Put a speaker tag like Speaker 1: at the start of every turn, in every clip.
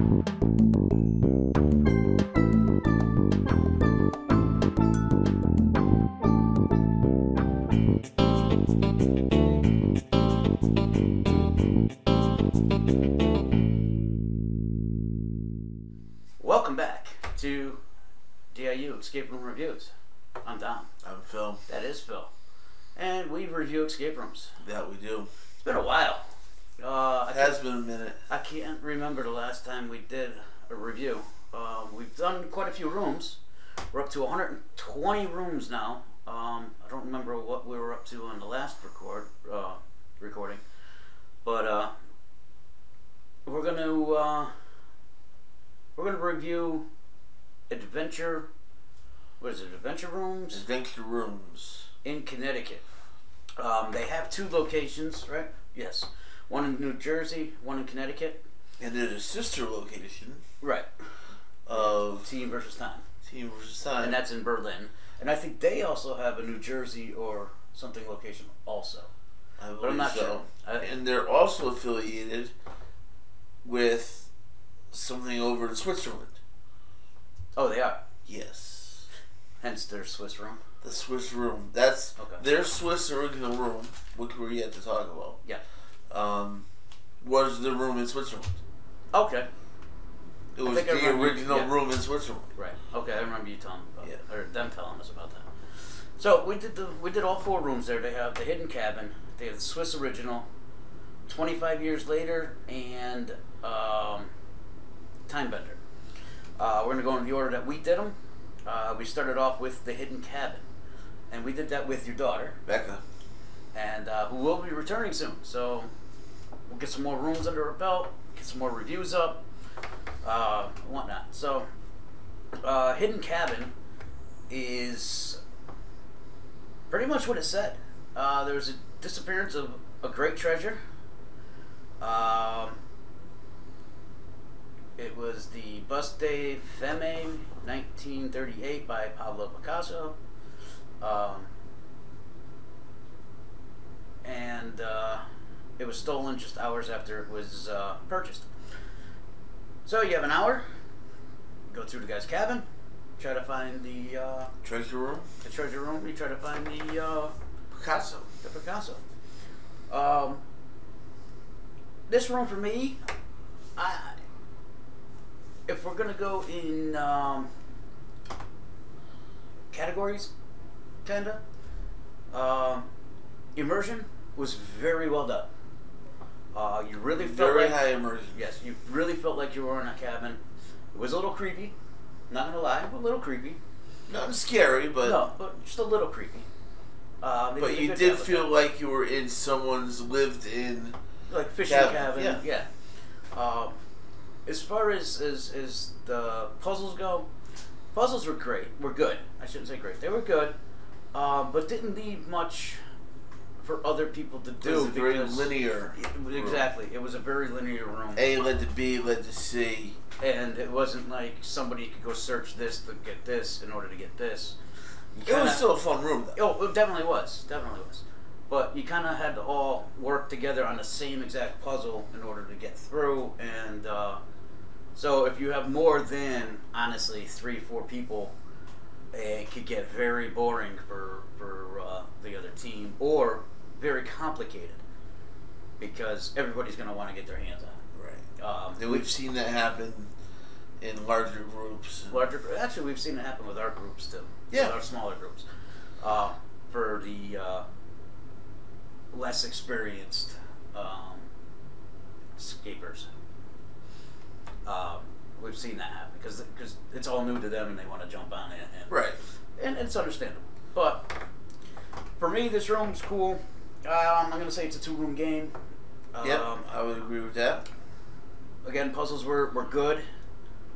Speaker 1: Welcome back to DIU Escape Room Reviews. I'm Dom.
Speaker 2: I'm Phil.
Speaker 1: That is Phil. And we review escape rooms.
Speaker 2: That we do.
Speaker 1: It's been a while. Uh, I,
Speaker 2: Has
Speaker 1: can't,
Speaker 2: been a minute.
Speaker 1: I can't remember the last time we did a review. Um, we've done quite a few rooms. We're up to 120 rooms now. Um, I don't remember what we were up to on the last record uh, recording, but uh, we're gonna uh, we're gonna review adventure. What is it? Adventure rooms
Speaker 2: Adventure rooms.
Speaker 1: in Connecticut. Um, they have two locations, right? Yes, one in New Jersey, one in Connecticut.
Speaker 2: And there's a sister location
Speaker 1: Right.
Speaker 2: of
Speaker 1: Team versus time,
Speaker 2: Team versus Time.
Speaker 1: and that's in Berlin. And I think they also have a New Jersey or something location also.
Speaker 2: I
Speaker 1: But I'm
Speaker 2: believe
Speaker 1: not
Speaker 2: so.
Speaker 1: sure. I,
Speaker 2: And they're also affiliated with something over in Switzerland.
Speaker 1: oh, they are.
Speaker 2: Yes.
Speaker 1: Hence their Swiss room.
Speaker 2: The Swiss room. That's
Speaker 1: Okay.
Speaker 2: their Swiss original room, which we're yet to talk about.
Speaker 1: Yeah.
Speaker 2: Um, was the room in Switzerland.
Speaker 1: Okay.
Speaker 2: It was the original
Speaker 1: yeah.
Speaker 2: room in Switzerland.
Speaker 1: Right. Okay, I remember you telling me about
Speaker 2: Yeah.
Speaker 1: that, or them telling us about that. So we did the we did all four rooms there. They have the hidden cabin. They have the Swiss original. Twenty five years later, and um, time bender. Uh, we're gonna go in the order that we did them. Uh, we started off with the hidden cabin, and we did that with your daughter,
Speaker 2: Becca.
Speaker 1: and uh, who will be returning soon. So we'll get some more rooms under our belt, get some more reviews up, uh, whatnot. So, uh, Hidden Cabin is pretty much what it said. Uh, there was a disappearance of a great treasure. Um, it was the Bust de Femme, 1938, by Pablo Picasso. Um, and uh, it was stolen just hours after it was uh, purchased. So you have an hour. Go through the guy's cabin, try to find the uh,
Speaker 2: Treasure room.
Speaker 1: the treasure room. You try to find the uh,
Speaker 2: Picasso.
Speaker 1: the Picasso. Um, this room for me, I if we're gonna go in um, categories, kinda, um, immersion was very well done. Uh, you really felt
Speaker 2: Very
Speaker 1: like
Speaker 2: high immersion.
Speaker 1: yes, you really felt like you were in a cabin. It was a little creepy, not gonna lie, but a little creepy.
Speaker 2: Nothing scary, but
Speaker 1: no, but just a little creepy. Uh,
Speaker 2: but you did feel
Speaker 1: that.
Speaker 2: like you were in someone's lived in.
Speaker 1: like fishing
Speaker 2: Cabin,
Speaker 1: cabin.
Speaker 2: yeah.
Speaker 1: Yeah. Um, as far as, as as the puzzles go, puzzles were great. Were good. I shouldn't say great. They were good, um, but didn't leave much for other people to
Speaker 2: It
Speaker 1: do.
Speaker 2: was a very linear.
Speaker 1: It-
Speaker 2: room.
Speaker 1: exactly. It was a very linear room,
Speaker 2: A led to B led to C.
Speaker 1: and it wasn't like somebody could go search this to get this in order to get this. You
Speaker 2: It
Speaker 1: kinda-
Speaker 2: was still a fun room though.
Speaker 1: Oh, it definitely was. Definitely was. But you kind of had to all work together on the same exact puzzle in order to get through. And uh, so if you have more than, honestly, three, four people, it could get very boring for, for uh, the other team or very complicated because everybody's going to want to get their hands on it.
Speaker 2: Right.
Speaker 1: Um,
Speaker 2: And we've seen that happen in larger groups.
Speaker 1: larger actually we've seen it happen with our groups too
Speaker 2: Yeah.
Speaker 1: with our smaller groups uh, for the uh, less experienced um, escapers um, we've seen that happen because because it's all new to them and they want to jump on it and,
Speaker 2: Right.
Speaker 1: and it's understandable but for me this room's cool um, I'm gonna say it's a two room game um,
Speaker 2: I would agree with that.
Speaker 1: again, puzzles were, were good.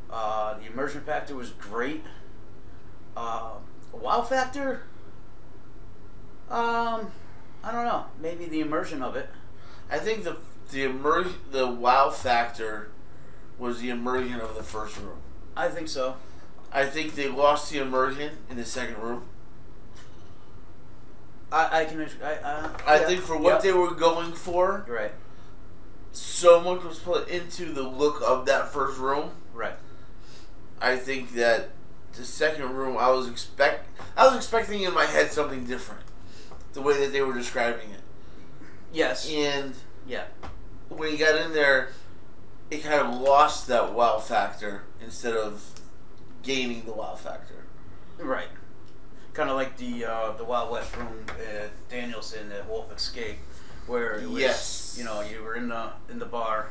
Speaker 1: Uh, the immersion factor was great. Uh, wow factor, um, I don't know. Maybe the immersion of it.
Speaker 2: I think the the immer- the wow factor was the immersion of the first room.
Speaker 1: I think so.
Speaker 2: I think they lost the immersion in the second room.
Speaker 1: I, I can. I, uh,
Speaker 2: I
Speaker 1: yeah,
Speaker 2: think for what
Speaker 1: yep.
Speaker 2: they were going for,
Speaker 1: right.
Speaker 2: so much was put into the look of that first room.
Speaker 1: Right.
Speaker 2: I think that the second room, I was expect, I was expecting in my head something different, the way that they were describing it,
Speaker 1: Yes.
Speaker 2: and
Speaker 1: Yeah.
Speaker 2: when you got in there, it kind of lost that wow factor instead of gaining the wow factor.
Speaker 1: Right. Kind of like the uh, the Wild West room at Danielson at Wolf Escape, where it was,
Speaker 2: Yes.
Speaker 1: you know, you were in the in the bar,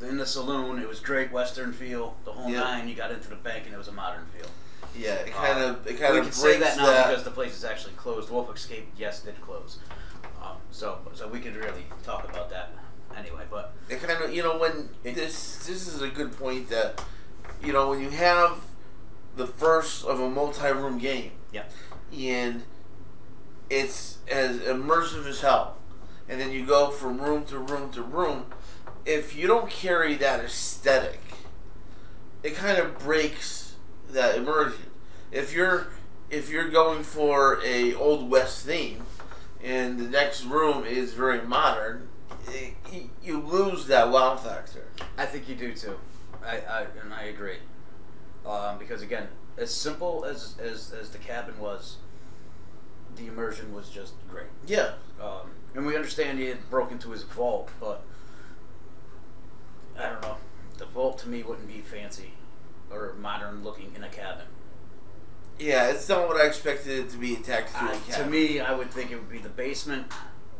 Speaker 1: in the saloon. It was great Western feel, the whole
Speaker 2: Yeah.
Speaker 1: nine. You got into the bank and it was a modern feel.
Speaker 2: Yeah, it kind
Speaker 1: Uh,
Speaker 2: of it kind of.
Speaker 1: we
Speaker 2: can
Speaker 1: say that now
Speaker 2: that.
Speaker 1: because the place is actually closed. Wolf Escape, yes, did close. Um, so so we could really talk about that anyway. But
Speaker 2: it kind of you know when
Speaker 1: It-
Speaker 2: this this is a good point that you know when you have the first of a multi-room game
Speaker 1: yeah,
Speaker 2: and it's as immersive as hell and then you go from room to room to room if you don't carry that aesthetic it kind of breaks that immersion if you're if you're going for a old west theme and the next room is very modern it, you- lose that wow factor
Speaker 1: I think you do too. I, I and I agree. Um, because again, as simple as, as as the cabin was, the immersion was just great.
Speaker 2: yeah
Speaker 1: Um, and we understand he had broke into his vault, but I don't know. The vault to me wouldn't be fancy or modern looking in a cabin.
Speaker 2: yeah it's not what i expected it to be attached to a
Speaker 1: to me, I would think it would be the basement.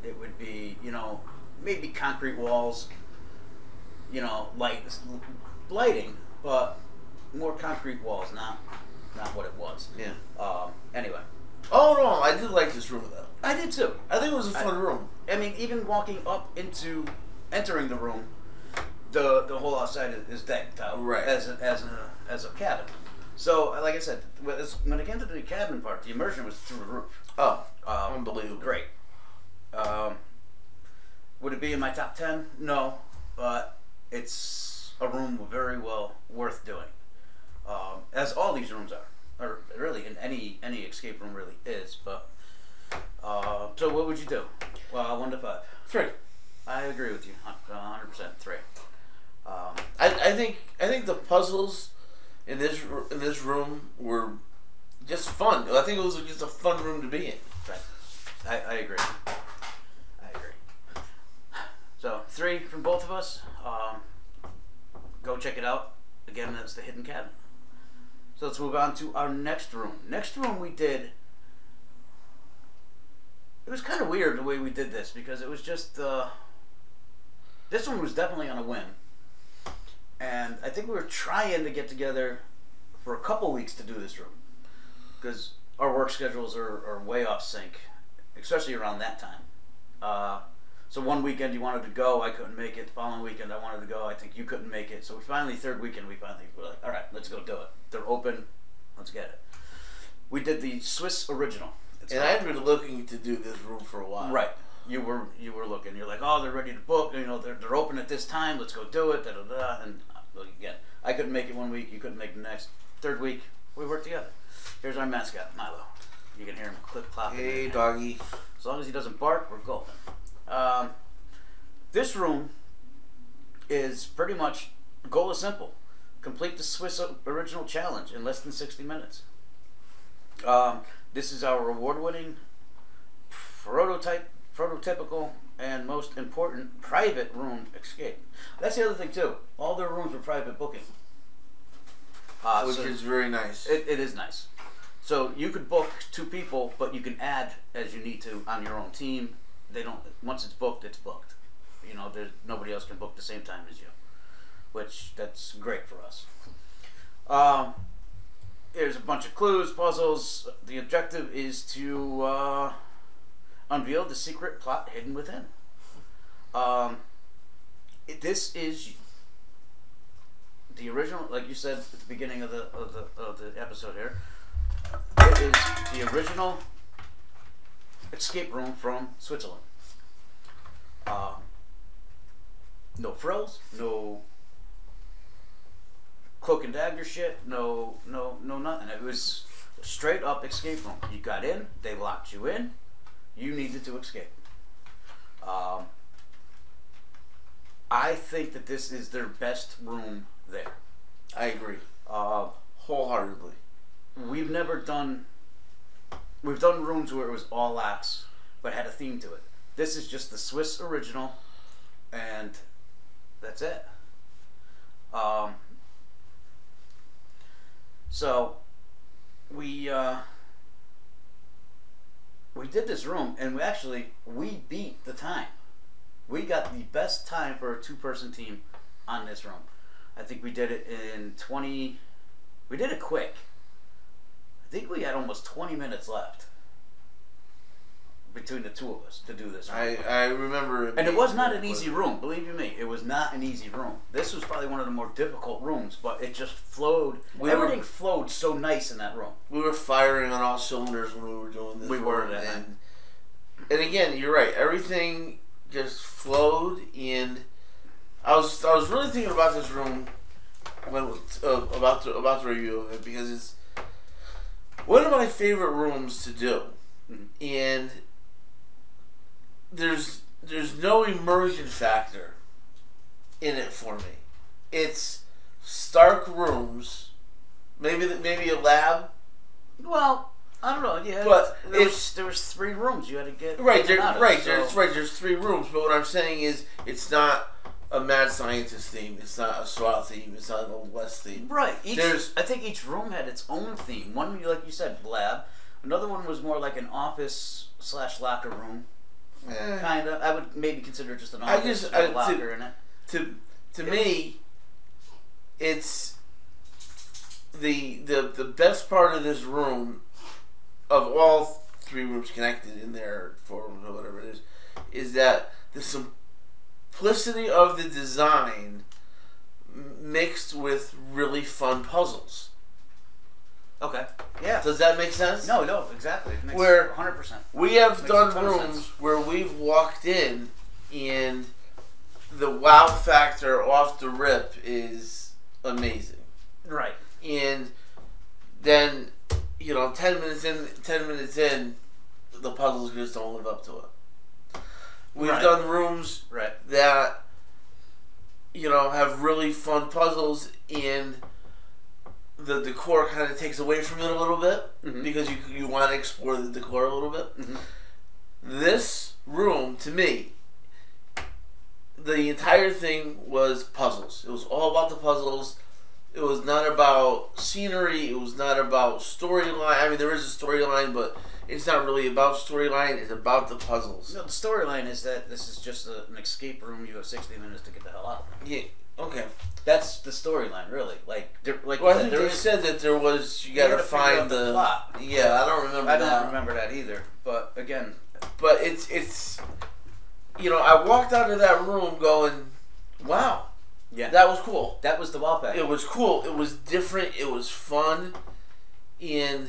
Speaker 1: It would be, you know, maybe concrete walls. You know, light lighting, but more concrete walls, not not what it was.
Speaker 2: yeah
Speaker 1: Um, anyway,
Speaker 2: Oh no, I did like this room though.
Speaker 1: I did too.
Speaker 2: I think it was a fun room.
Speaker 1: I mean, even walking up into entering the room, the the whole outside is, is decked out
Speaker 2: Right.
Speaker 1: as a, as a as a cabin. So, like I said, when it came to the cabin part, the immersion was through the roof.
Speaker 2: Oh,
Speaker 1: Um,
Speaker 2: unbelievable!
Speaker 1: Great. Um, would it be in my top ten? No, but it's a room very well worth doing, um, as all these rooms are, or really in any any escape room really is. But uh, so, what would you do? Well, one to five.
Speaker 2: Three.
Speaker 1: I agree with you, hundred percent. Three. Um,
Speaker 2: I, I think I think the puzzles in this in this room were just fun. I think it was just a fun room to be in.
Speaker 1: right. I, I agree. I agree. So three from both of us. Um, go check it out. Again, that's the hidden cabin. So let's move on to our next room. Next room we did. It was kind of weird the way we did this because it was just. Uh, this one was definitely on a whim, and I think we were trying to get together for a couple weeks to do this room because our work schedules are, are way off sync, especially around that time. Uh, so one weekend you wanted to go, I couldn't make it. The following weekend I wanted to go, I think you couldn't make it. So we finally, third weekend, we finally were like, all right, let's go do it. They're open, let's get it. We did the Swiss original. It's
Speaker 2: And I'd been looking to do this room for a while.
Speaker 1: Right. You were you were looking. You're like, oh, they're ready to book. You know, they're, they're open at this time. Let's go do it. Da da da. And uh, look again, I couldn't make it one week. You couldn't make it the next. Third week, we worked together. Here's our mascot, Milo. You can hear him clip clopping.
Speaker 2: Hey, doggy.
Speaker 1: As long as he doesn't bark, we're golden. Um, this room is pretty much goal is simple: complete the Swiss original challenge in less than sixty minutes. Um, this is our award-winning prototype, prototypical, and most important private room escape. That's the other thing too. All their rooms are private booking. Uh,
Speaker 2: Which
Speaker 1: so-
Speaker 2: is very nice.
Speaker 1: it, it is nice. So you could book two people, but you can add as you need to on your own team. They don't. Once it's booked, it's booked. You know, there's nobody else can book the same time as you, which that's great for us. Um, there's a bunch of clues, puzzles. The objective is to uh, unveil the secret plot hidden within. Um, it, this is the original, like you said at the beginning of the of the of the episode here. It is the original escape room from Switzerland. Um, no frills, no cloak and dagger shit, no no no nothing. It was a straight up escape room. You got in, they locked you in, you needed to escape. Um, I think that this is their best room there.
Speaker 2: I agree
Speaker 1: Uh,
Speaker 2: wholeheartedly.
Speaker 1: we've never done we've done rooms where it was all lax but had a theme to it. This is just the swiss original and that's it. Um, so we uh, we did this room and we actually we beat the time. We got the best time for a two person team on this room. I think we did it in 20 we did it quick I think we had almost 20 minutes left between the two of us to do this. room.
Speaker 2: I I remember.
Speaker 1: and it was not an easy room, believe you me. It was not an easy room. This was probably one of the more difficult rooms, but it just flowed.
Speaker 2: We
Speaker 1: everything
Speaker 2: were-
Speaker 1: flowed so nice in that room.
Speaker 2: We were firing on all cylinders when we were doing this.
Speaker 1: We were
Speaker 2: and and again, you're right. Everything just flowed, and I was I was really thinking about this room when uh, about the about the review of it because it's one of my favorite rooms to do,
Speaker 1: Mhm.
Speaker 2: and there's there's no immersion factor in it for me. It's stark rooms, maybe the, maybe a lab.
Speaker 1: Well, I don't know. Yeah,
Speaker 2: But
Speaker 1: there was, there was three rooms you had to get
Speaker 2: Right, there, right,
Speaker 1: so-
Speaker 2: there's right. There's three rooms, but what I'm saying is, it's not a mad scientist theme. It's not a SWAT theme. It's not an old west theme.
Speaker 1: Right. Each,
Speaker 2: There's-
Speaker 1: I think each room had its own theme. One, like you said, lab. Another one was more like an office slash locker room.
Speaker 2: Eh,
Speaker 1: Kind of. I would maybe consider it just an
Speaker 2: I
Speaker 1: office
Speaker 2: just-
Speaker 1: with a
Speaker 2: I- to-
Speaker 1: locker in it.
Speaker 2: to to me, it's the the the best part of this room, of all three rooms connected in there, four rooms or whatever it is, is that the simplicity of the design mixed with really fun puzzles.
Speaker 1: Okay. Yeah.
Speaker 2: Does that make sense?
Speaker 1: No, no, exactly. It makes
Speaker 2: Where-
Speaker 1: 100%.
Speaker 2: We have done
Speaker 1: a ton of
Speaker 2: rooms where we've walked in and the wow factor off the rip is amazing.
Speaker 1: Right.
Speaker 2: And then, you know, 10 minutes in, 10 minutes in, the puzzles just don't live up to it. We've
Speaker 1: Right.
Speaker 2: done rooms
Speaker 1: Right.
Speaker 2: that, you know, have really fun puzzles and the decor kind of takes away from it a little bit
Speaker 1: Mhm.
Speaker 2: because you, you want to explore the decor a little bit
Speaker 1: Mhm.
Speaker 2: this room to me the entire thing was puzzles it was all about the puzzles it was not about scenery it was not about storyline i mean there is a storyline but it's not really about storyline it's about the puzzles
Speaker 1: No, the storyline is that this is just a, an escape room. You have 60 minutes to get the hell out.
Speaker 2: yeah okay
Speaker 1: That's the storyline, really. Like, there, like
Speaker 2: well i think
Speaker 1: there
Speaker 2: they
Speaker 1: is-
Speaker 2: said that there was you gotta
Speaker 1: gotta
Speaker 2: find
Speaker 1: the
Speaker 2: the,
Speaker 1: plot.
Speaker 2: yeah i don't remember
Speaker 1: I
Speaker 2: that
Speaker 1: don't remember that either. But again,
Speaker 2: but it's it's you know i walked out of that room going wow
Speaker 1: yeah, that,
Speaker 2: that was cool
Speaker 1: that was the wall pack.
Speaker 2: It was cool. It was different. It was fun, and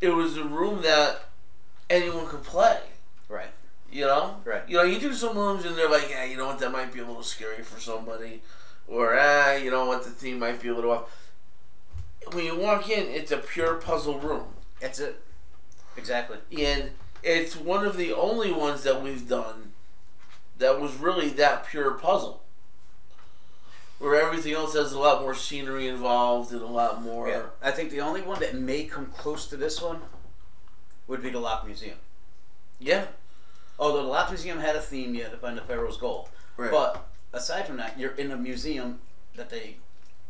Speaker 2: it was a room that anyone could play.
Speaker 1: Right.
Speaker 2: You know,
Speaker 1: Right.
Speaker 2: You know, you do some rooms and they're like, yeah, you know what, that might be a little scary for somebody, or ah, you know what, the theme might be a little off. When you walk in, it's a pure puzzle room,
Speaker 1: That's it. Exactly.
Speaker 2: and it's one of the only ones that we've done that was really that pure puzzle. Where everything else has a lot more scenery involved and a lot more.
Speaker 1: Yeah. I think the only one that may come close to this one would be the Lock Museum.
Speaker 2: Yeah.
Speaker 1: Although the Lock Museum had a theme, you had to find the Pharaoh's Gold.
Speaker 2: Right.
Speaker 1: But aside from that, you're in a museum that they,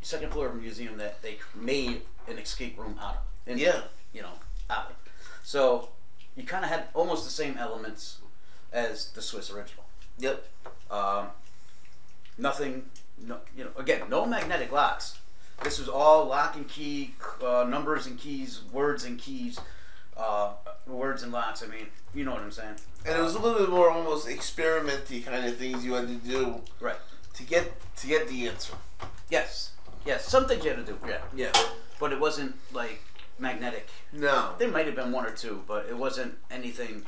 Speaker 1: second floor of a museum that they made an escape room out of. And,
Speaker 2: Yeah.
Speaker 1: You know, out of. So you kind of had almost the same elements as the Swiss original.
Speaker 2: Yep.
Speaker 1: Um, nothing, no, you know, again, no magnetic locks. This was all lock and key, uh, numbers and keys, words and keys, uh, words and locks. I mean, you know what I'm saying.
Speaker 2: And it was a little bit more almost experimenty kind of things you had to do
Speaker 1: Right.
Speaker 2: to get to get the answer.
Speaker 1: Yes. Yes. Some things you had to do. Yeah.
Speaker 2: Yeah.
Speaker 1: But it wasn't like magnetic.
Speaker 2: No.
Speaker 1: There might have been one or two, but it wasn't anything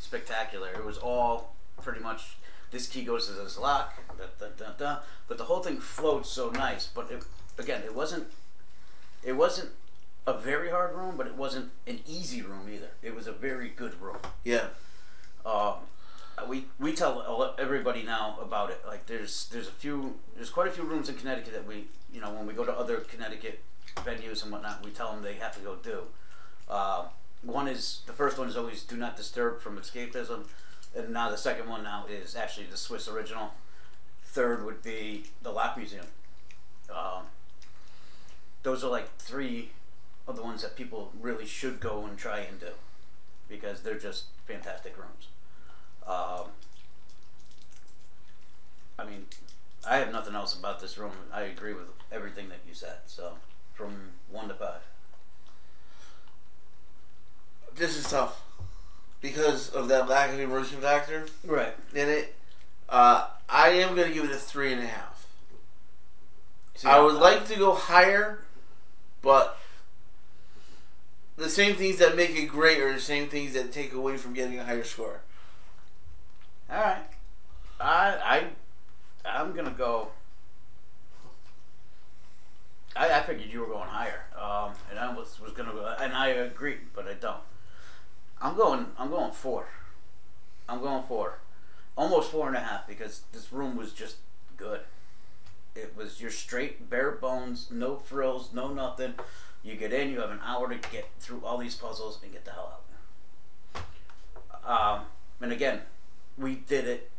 Speaker 1: spectacular. It was all pretty much this key goes to this lock, da, da, da, da. but the whole thing flowed so nice. But it, again, it wasn't. It wasn't a very hard room, but it wasn't an easy room either. It was a very good room.
Speaker 2: Yeah.
Speaker 1: Um, uh, we we tell everybody now about it. Like there's there's a few there's quite a few rooms in Connecticut that we you know when we go to other Connecticut venues and whatnot we tell them they have to go do. Uh, one is the first one is always do not disturb from escapism, and now the second one now is actually the Swiss original. Third would be the Lock Museum. Um, those are like three of the ones that people really should go and try and do because they're just fantastic rooms. Um, I mean, I have nothing else about this room. I agree with everything that you said. So, from one to five.
Speaker 2: This is tough because of that lack of immersion factor
Speaker 1: Right.
Speaker 2: in it. Uh, I am going to give it a three and a half. I would like to go higher, but the same things that make it great are the same things that take away from getting a higher score.
Speaker 1: All right. I I I'm gonna go. I, I figured you were going higher, um, and I was was gonna go, and I agree, but I don't. I'm going. I'm going four. I'm going four, almost four and a half because this room was just good. It was your straight bare bones, no frills, no nothing. You get in, you have an hour to get through all these puzzles and get the hell out. Um, and again, we did it.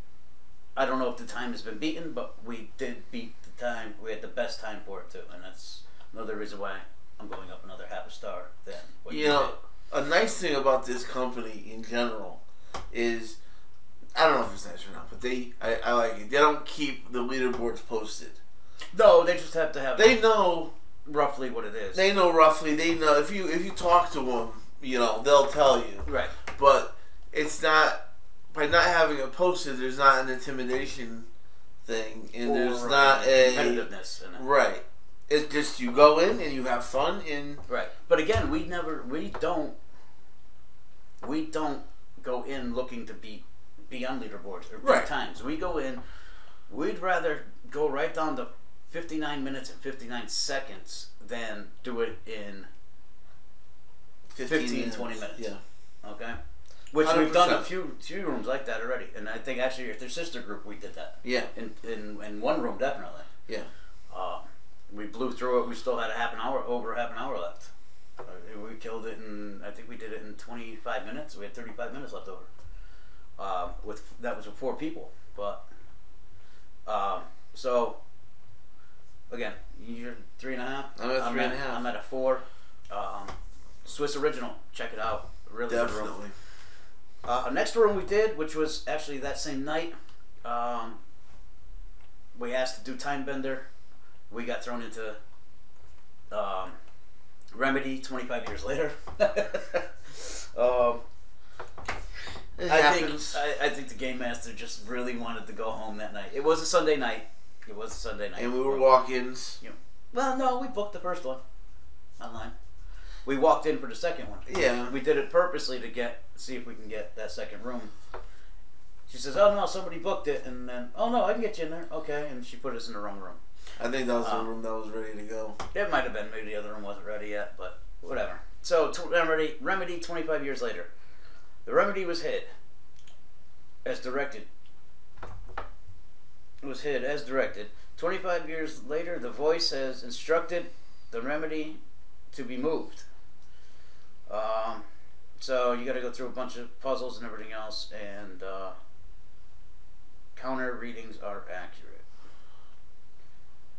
Speaker 1: I don't know if the time has been beaten, but we did beat the time. We had the best time for it too, and that's another reason why I'm going up another half a star Then what you,
Speaker 2: You know,
Speaker 1: did.
Speaker 2: a nice thing about this company in general is I don't know if it's nice or not, but they I, I like it. They don't keep the leaderboards posted.
Speaker 1: No, they just have to have
Speaker 2: They know
Speaker 1: roughly what it is.
Speaker 2: they know roughly. They know if you if you talk to them, you know they'll tell you.
Speaker 1: right.
Speaker 2: But it's not by not having it posted. There's not an intimidation thing, and there's not a
Speaker 1: competitiveness in it.
Speaker 2: right. It's just you go in and you have fun and
Speaker 1: Right. But again, we never we don't we don't go in looking to beat be on leaderboards or beat
Speaker 2: Right.
Speaker 1: times. We go in we'd rather go right down to 59 minutes and 59 seconds than do it in
Speaker 2: 15,
Speaker 1: 15,
Speaker 2: minutes.
Speaker 1: 20 minutes.
Speaker 2: Yeah.
Speaker 1: okay which we have done a few few rooms like that already and I think actually if their sister group we did that
Speaker 2: Yeah.
Speaker 1: in in, in one room definitely
Speaker 2: Yeah.
Speaker 1: uh, we blew through it. We still had a half an hour, over half an hour left. Uh, we killed it in, I think we did it in 25 minutes. We had 35 minutes left over. Um, with that was with four people, but um, so again, you're three and a half.
Speaker 2: I'm at three
Speaker 1: at,
Speaker 2: and a half.
Speaker 1: I'm at a four. Um, Swiss original, check it out. Really good room.
Speaker 2: Definitely.
Speaker 1: Uh, next room we did, which was actually that same night, um, we asked to do Time Bender. We got thrown into um, Remedy 25 years later. um,
Speaker 2: It
Speaker 1: I
Speaker 2: happens.
Speaker 1: think I, I think the game master just really wanted to go home that night. It was a Sunday night. It was Sunday night.
Speaker 2: and we were walk-ins. Yeah.
Speaker 1: Well, no, we booked the first one online. We walked in for the second one.
Speaker 2: Yeah.
Speaker 1: We did it purposely to get see if we can get that second room. She says, "Oh no, somebody booked it," and then, "Oh no, I can get you in there." Okay, and she put us in the wrong room.
Speaker 2: I think that was the
Speaker 1: Um,
Speaker 2: room that was ready to go.
Speaker 1: It might have been maybe the other room wasn't ready yet, but whatever. So t- remedy, remedy, twenty five years later, the remedy was hit, as directed. Was hid as directed. Twenty five years later, the voice has instructed the remedy to be moved. Um, so you got to go through a bunch of puzzles and everything else, and uh, counter readings are accurate.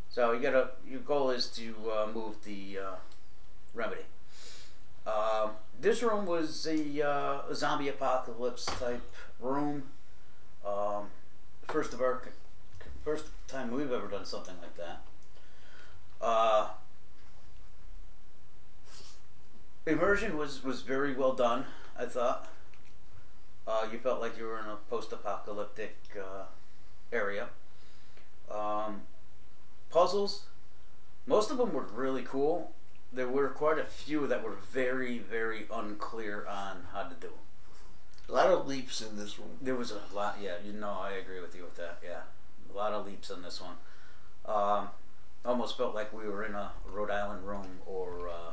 Speaker 1: So you gotta. Your goal is to uh, move the uh, remedy. Um, this room was a, uh, zombie apocalypse type room. Um, first of our, first time we've ever done something like that. Uh, immersion was was very well done. I thought. Uh, you felt like you were in a post-apocalyptic uh, area. Um, puzzles, most of them were really cool. There were quite a few that were very, very unclear on how to do them.
Speaker 2: A lot of leaps in this room.
Speaker 1: There was a lot, yeah, you know, I agree with you with that, yeah. A lot of leaps in this one. Um, almost felt like we were in a Rhode Island room or, uh,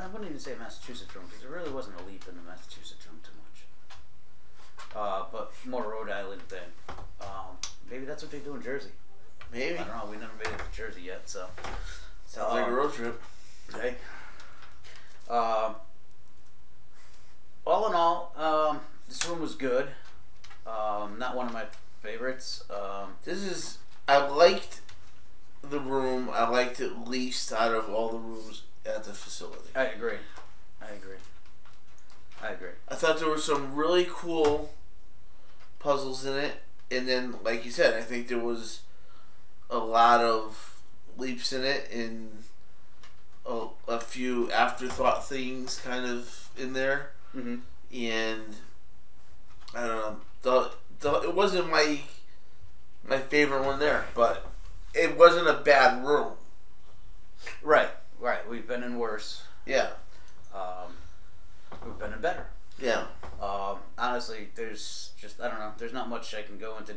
Speaker 1: I wouldn't even say Massachusetts room because there really wasn't a leap in the Massachusetts room too much. uh, but more Rhode Island thing. Um, maybe that's what they do in Jersey.
Speaker 2: Maybe.
Speaker 1: I don't know. We never made it to Jersey yet, so.
Speaker 2: Sounds like a
Speaker 1: Um,
Speaker 2: road trip.
Speaker 1: Okay. Um, all in all, um, this room was good. Um, not one of my favorites. Um,
Speaker 2: This is. I liked the room. I liked it least out of all the rooms at the facility.
Speaker 1: I agree. I agree. I agree.
Speaker 2: I thought there were some really cool puzzles in it, and then, like you said, I think there was a lot of leaps in it, and a, a few afterthought things kind of in there,
Speaker 1: Mm-hmm.
Speaker 2: and I don't know. The, the it wasn't my my favorite one there, but it wasn't a bad room.
Speaker 1: Right. Right. We've been in worse.
Speaker 2: Yeah,
Speaker 1: Um, we've been in better.
Speaker 2: yeah.
Speaker 1: Um, honestly, there's just I don't know. There's not much I can go into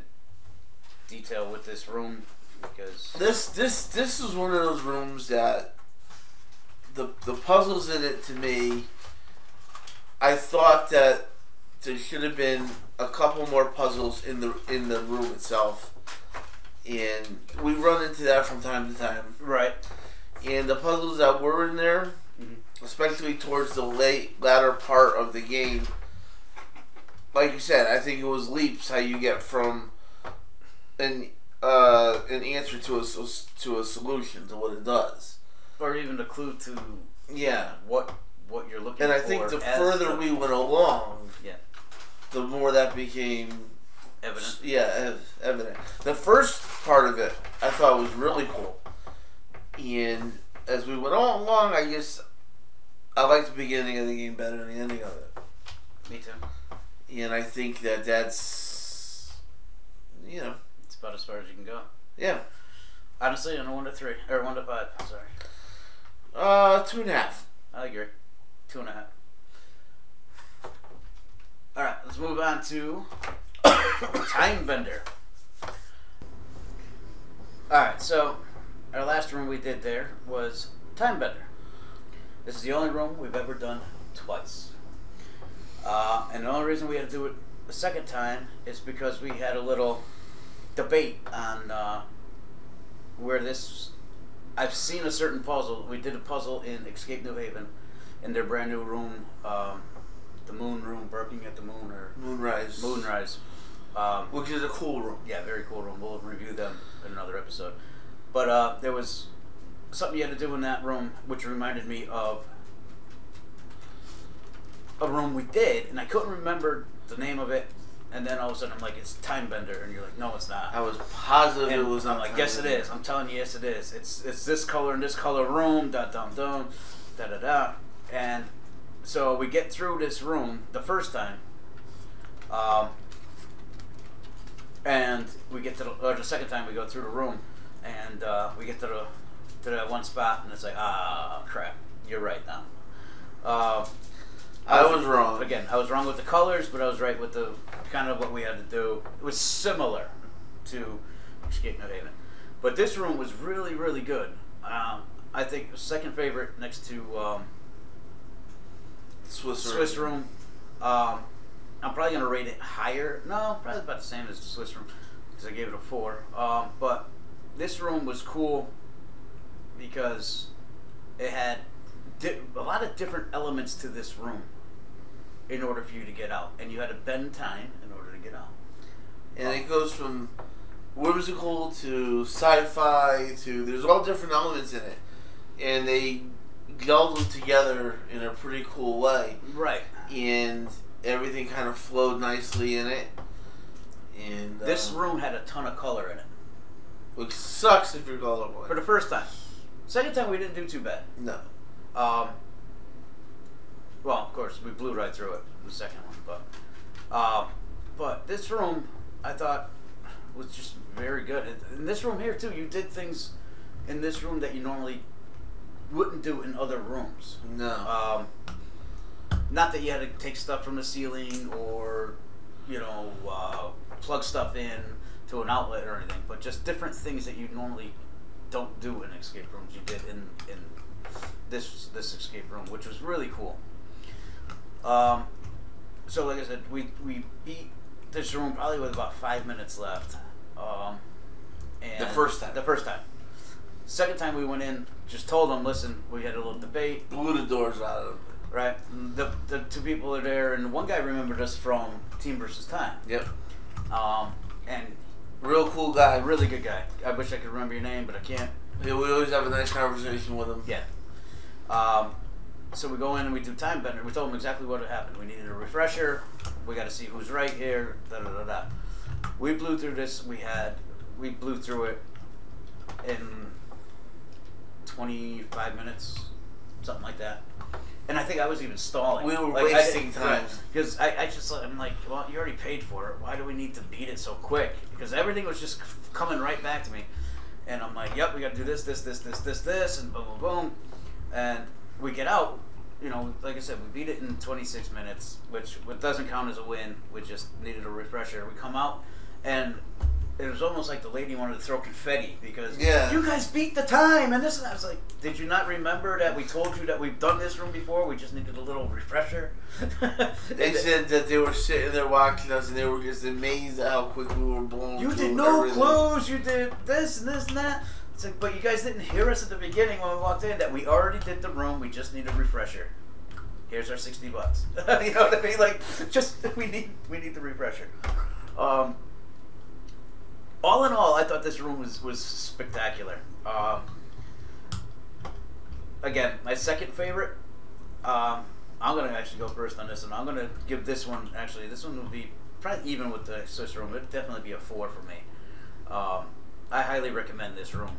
Speaker 1: detail with this room because
Speaker 2: This this this is one of those rooms that the the puzzles in it to me I thought that there should have been a couple more puzzles in the in the room itself. And we run into that from time to time.
Speaker 1: right.
Speaker 2: And the puzzles that were in there,
Speaker 1: Mhm.
Speaker 2: especially towards the late latter part of the game, like you said, I think it was leaps how you get from an uh, an answer to a to a solution to what it does.
Speaker 1: Or even a clue to
Speaker 2: Yeah,
Speaker 1: what what you're looking for. and.
Speaker 2: I think the further
Speaker 1: the
Speaker 2: we went along,
Speaker 1: Yeah.
Speaker 2: The more that became
Speaker 1: evident.
Speaker 2: yeah ev- evident. The first part of it I thought was really cool, and as we went on along, I guess I liked the beginning of the game better than the ending of it.
Speaker 1: Me too.
Speaker 2: and I think that that's you know
Speaker 1: It's about as far as you can go.
Speaker 2: yeah
Speaker 1: Honestly, on a one to three or one to five. Sorry,
Speaker 2: uh two and a half.
Speaker 1: I agree. Two and a half. All right, let's move on to Time Bender. All right, so our last room we did there was Time Bender. This is the only room we've ever done twice. Uh, and the only reason we had to do it the second time is because we had a little debate on uh, where this. I've seen a certain puzzle. We did a puzzle in Escape New Haven, in their brand new room, um, the Moon Room, Barking at the Moon or
Speaker 2: Moonrise.
Speaker 1: Moonrise. Um,
Speaker 2: Which is a cool room.
Speaker 1: yeah, very cool room. We'll review them in another episode. But uh, there was something you had to do in that room, which reminded me of a room we did, and I couldn't remember the name of it. And then all of a sudden, I'm like, "It's Time Bender," and you're like, "No, it's not."
Speaker 2: I was positive
Speaker 1: And
Speaker 2: it was
Speaker 1: I'm like, yes, it is. I'm telling you, yes, it is. It's it's this color and this color room. Da dum dum, da da da. And so we get through this room the first time, um, and we get to the, or the second time we go through the room, and uh, we get to the to that one spot, and it's like, ah, crap, you're right now. Uh,
Speaker 2: I was wrong.
Speaker 1: Again, I was wrong with the colors, but I was right with the kind of what we had to do. It was similar to Escape New Haven, but this room was really, really good. Um, I think second favorite next to um,
Speaker 2: Swiss,
Speaker 1: Swiss room. Um, I'm probably gonna rate it higher. No, probably about the same as the Swiss room because I gave it a four. Um, but this room was cool because it had di- a lot of different elements to this room in order for you to get out, and you had to bend time in order to get out.
Speaker 2: And it goes from whimsical to sci-fi to there's all different elements in it, and they gelled them together in a pretty cool way.
Speaker 1: Right.
Speaker 2: and everything kind of flowed nicely in it. And
Speaker 1: This
Speaker 2: uh,
Speaker 1: room had a ton of color in it
Speaker 2: which sucks if you're
Speaker 1: gonna
Speaker 2: for
Speaker 1: the first time. Second time we didn't do too bad.
Speaker 2: No,
Speaker 1: Um, well, of course, we blew right through it the second one, but um, but this room I thought was just very good. And In this room here too, you did things in this room that you normally wouldn't do in other rooms.
Speaker 2: no.
Speaker 1: Um, not that you had to take stuff from the ceiling or you know uh, plug stuff in to an outlet or anything, but just different things that you normally don't do in escape rooms. You did in in this this escape room, which was really cool. Um, so like I said, we we beat this room probably with about five minutes left. Um, and
Speaker 2: The first time.
Speaker 1: The first time. Second time we went in, just told them, listen, we had a little debate,
Speaker 2: Blew the doors out of them.
Speaker 1: right? The the two people are there, and one guy remembered us from Team versus Time.
Speaker 2: Yep.
Speaker 1: Um, and
Speaker 2: Real cool guy.
Speaker 1: really good guy. I wish I could remember your name, but I can't.
Speaker 2: Yeah, we always have a nice conversation with him.
Speaker 1: Yeah. Um, so we go in and we do time bender. We told them exactly what had happened. We needed a refresher. We got to see who's right here. Da da da da. We blew through this. We had we blew through it in twenty five minutes, something like that. And I think I was even stalling.
Speaker 2: We were
Speaker 1: Like,
Speaker 2: wasting time.
Speaker 1: because I, I just I'm like, well, you already paid for it. Why do we need to beat it so quick? Because everything was just coming right back to me, and I'm like, yep, we got to do this, this, this, this, this, this, and boom, boom, boom, and we get out. You know, like I said, we beat it in 26 minutes, which which doesn't count as a win. We just needed a refresher. We come out, and it was almost like the lady wanted to throw confetti because
Speaker 2: Yeah.
Speaker 1: you guys beat the time and this and. I was like, did you not remember that we told you that we've done this room before? We just needed a little refresher.
Speaker 2: They said that they were sitting there watching us and they were just amazed at how quick we were blown
Speaker 1: You did no
Speaker 2: everything.
Speaker 1: clues. You did this and this and that. It's like, but you guys didn't hear us at the beginning when we walked in that we already did the room. We just need a refresher. Here's our sixty bucks. you know what I mean? Like, just we need we need the refresher. Um, all in all, I thought this room was was spectacular. Um, again, my second favorite. Um, I'm gonna actually go first on this one. I'm gonna give this one actually. This one would be probably even with the Swiss room. It'd definitely be a four for me. Um, I highly recommend this room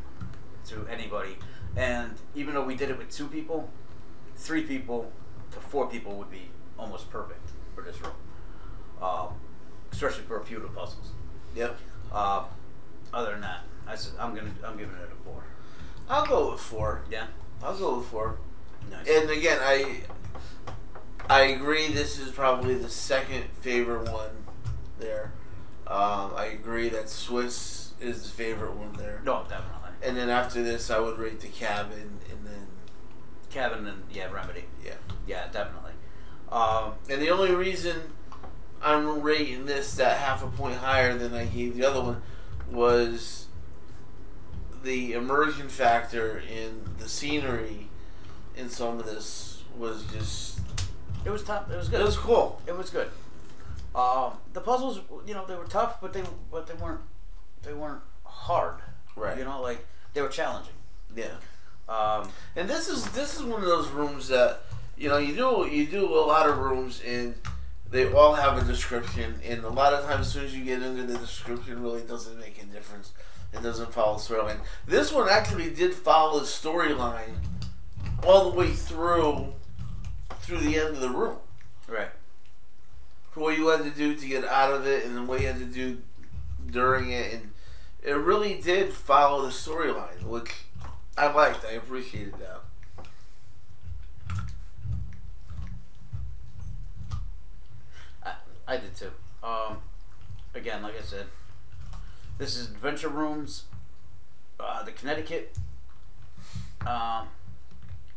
Speaker 1: to anybody. And even though we did it with two people, three people to four people would be almost perfect for this room. Um, especially for a few of the puzzles.
Speaker 2: Yep.
Speaker 1: Uh, other than that, I said I'm gonna I'm giving it a four.
Speaker 2: I'll go with four.
Speaker 1: Yeah.
Speaker 2: I'll go with four.
Speaker 1: Nice.
Speaker 2: And again, I I agree. This is probably the second favorite one there. Um, I agree that Swiss is the favorite one there.
Speaker 1: no, definitely.
Speaker 2: And then after this, I would rate the cabin, and then
Speaker 1: Cabin and yeah, Remedy.
Speaker 2: yeah.
Speaker 1: Yeah, definitely. Um,
Speaker 2: And the only reason I'm rating this that half a point higher than I gave the other one was the immersion factor in the scenery in some of this was just
Speaker 1: it was tough. It was good.
Speaker 2: it was cool.
Speaker 1: It was good. Um, the puzzles, you know, they were tough, but they but they weren't they weren't hard.
Speaker 2: Right.
Speaker 1: You know, like they were challenging.
Speaker 2: Yeah.
Speaker 1: Um,
Speaker 2: And this is this is one of those rooms that you know you do you do a lot of rooms and they all have a description and a lot of times as soon as you get into the description really doesn't make a difference. It doesn't follow the storyline. This one actually did follow the storyline all the way through through the end of the room.
Speaker 1: right.
Speaker 2: For what you had to do to get out of it and then what you had to do during it and it really did follow the storyline, which I liked. I appreciated that.
Speaker 1: I, did too. Um, again, like I said, this is Adventure Rooms, uh, the Connecticut um,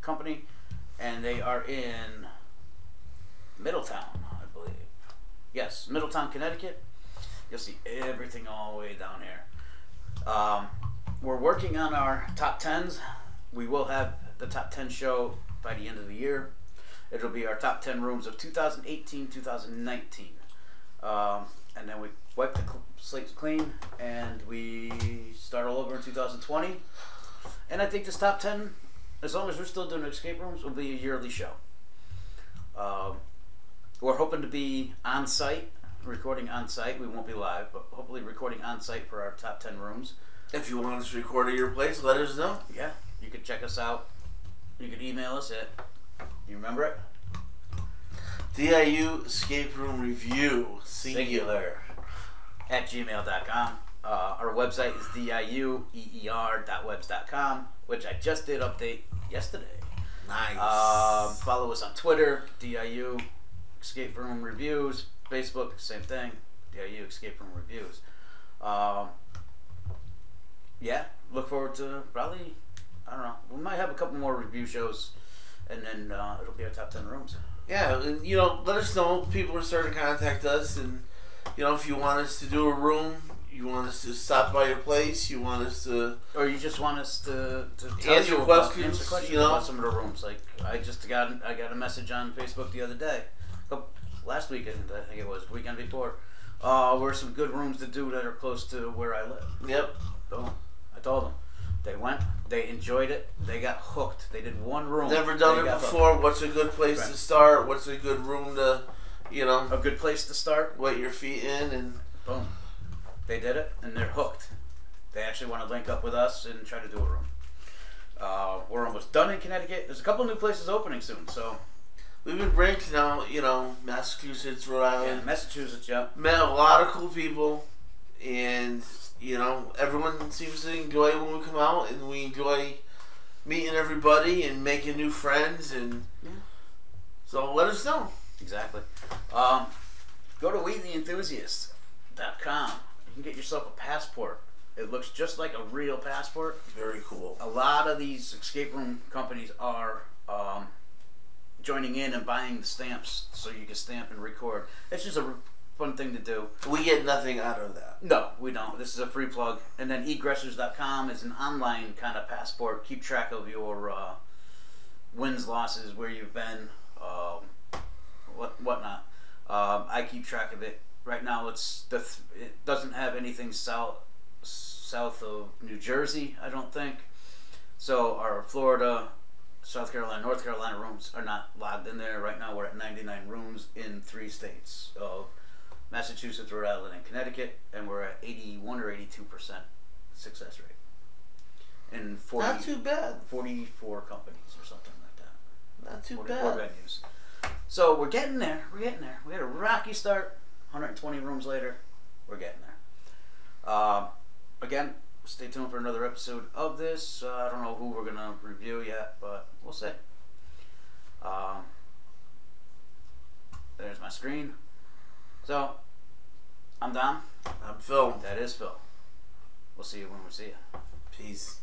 Speaker 1: company, and they are in Middletown, I believe. Yes, Middletown, Connecticut. You'll see everything all the way down here. Um, we're working on our top tens. We will have the top ten show by the end of the year. It'll be our top 10 rooms of 2018 2019. Um, and then we wipe the cl- slate clean and we start all over in 2020. And I think this top 10, as long as we're still doing escape rooms, will be a yearly show. Um, we're hoping to be on site, recording on site. We won't be live, but hopefully recording on site for our top 10 rooms.
Speaker 2: If you want us to record at your place, let us know.
Speaker 1: Yeah, you can check us out. You can email us at, you remember it?
Speaker 2: DIU Escape Room Review. Singular.
Speaker 1: at gmail.com. Uh, our website is diueer.webs.com, which I just did update yesterday.
Speaker 2: Nice.
Speaker 1: Um, follow us on Twitter, DIU Escape Room Reviews. Facebook, same thing, DIU Escape Room Reviews. Um, yeah, look forward to probably, I don't know, we might have a couple more review shows, and then uh, it'll be our top 10 rooms.
Speaker 2: Yeah, and, you know, let us know. People are starting to contact us, and you know, if you want us to do a room, you want us to stop by your place, you want us to
Speaker 1: Or you just want us to, to tell
Speaker 2: Answer
Speaker 1: you about,
Speaker 2: questions,
Speaker 1: answer questions
Speaker 2: you know?
Speaker 1: about some of the rooms. Like I just got I got a message on Facebook the other day, couple- last weekend I think it was the weekend before. Uh, where some good rooms to do that are close to where I live.
Speaker 2: Yep.
Speaker 1: So I told them. They went. They enjoyed it. They got hooked. They did one room.
Speaker 2: Never done it
Speaker 1: got hooked.
Speaker 2: before. What's a good place
Speaker 1: Right.
Speaker 2: to start? What's a good room to, you know,
Speaker 1: A good place to start.
Speaker 2: wet your feet in and
Speaker 1: Boom. They did it, and they're hooked. They actually want to link up with us and try to do a room. Uh, we're almost done in Connecticut. There's a couple new places opening soon, so
Speaker 2: we've been branching out, you know, Massachusetts, Rhode
Speaker 1: yeah,
Speaker 2: Island.
Speaker 1: Massachusetts, yeah.
Speaker 2: Met a lot of cool people and you know, everyone seems to enjoy when we come out and we enjoy meeting everybody and making new friends and
Speaker 1: Yeah.
Speaker 2: so let us know.
Speaker 1: Exactly. Um, go to WeTheEnthusiasts.com. You can get yourself a passport. It looks just like a real passport.
Speaker 2: Very cool.
Speaker 1: A lot of these escape room companies are um, joining in and buying the stamps so you can stamp and record. It's just a fun thing to do.
Speaker 2: We get nothing out of that.
Speaker 1: No, we don't. This is a free plug. And then egressors.com is an online kind of passport. Keep track of your uh, wins, losses, where you've been, um, what whatnot. Um, I keep track of it. Right now, it's the th- it doesn't have anything south south of New Jersey. I don't think. So our Florida, South Carolina, North Carolina rooms are not logged in there. Right now, we're at 99 rooms in three states of Massachusetts, Rhode Island, and Connecticut, and we're at 81 or 82 percent success rate in 40,
Speaker 2: Not too bad.
Speaker 1: 44 companies or something like that.
Speaker 2: Not too
Speaker 1: 44
Speaker 2: bad.
Speaker 1: venues. So we're getting there. We're getting there. We had a rocky start. 120 rooms later, we're getting there. Um, again, stay tuned for another episode of this. Uh, I don't know who we're gonna review yet, but we'll see. Um, there's my screen. So I'm Dom.
Speaker 2: I'm Phil.
Speaker 1: That is Phil. We'll see you when we see you.
Speaker 2: Peace.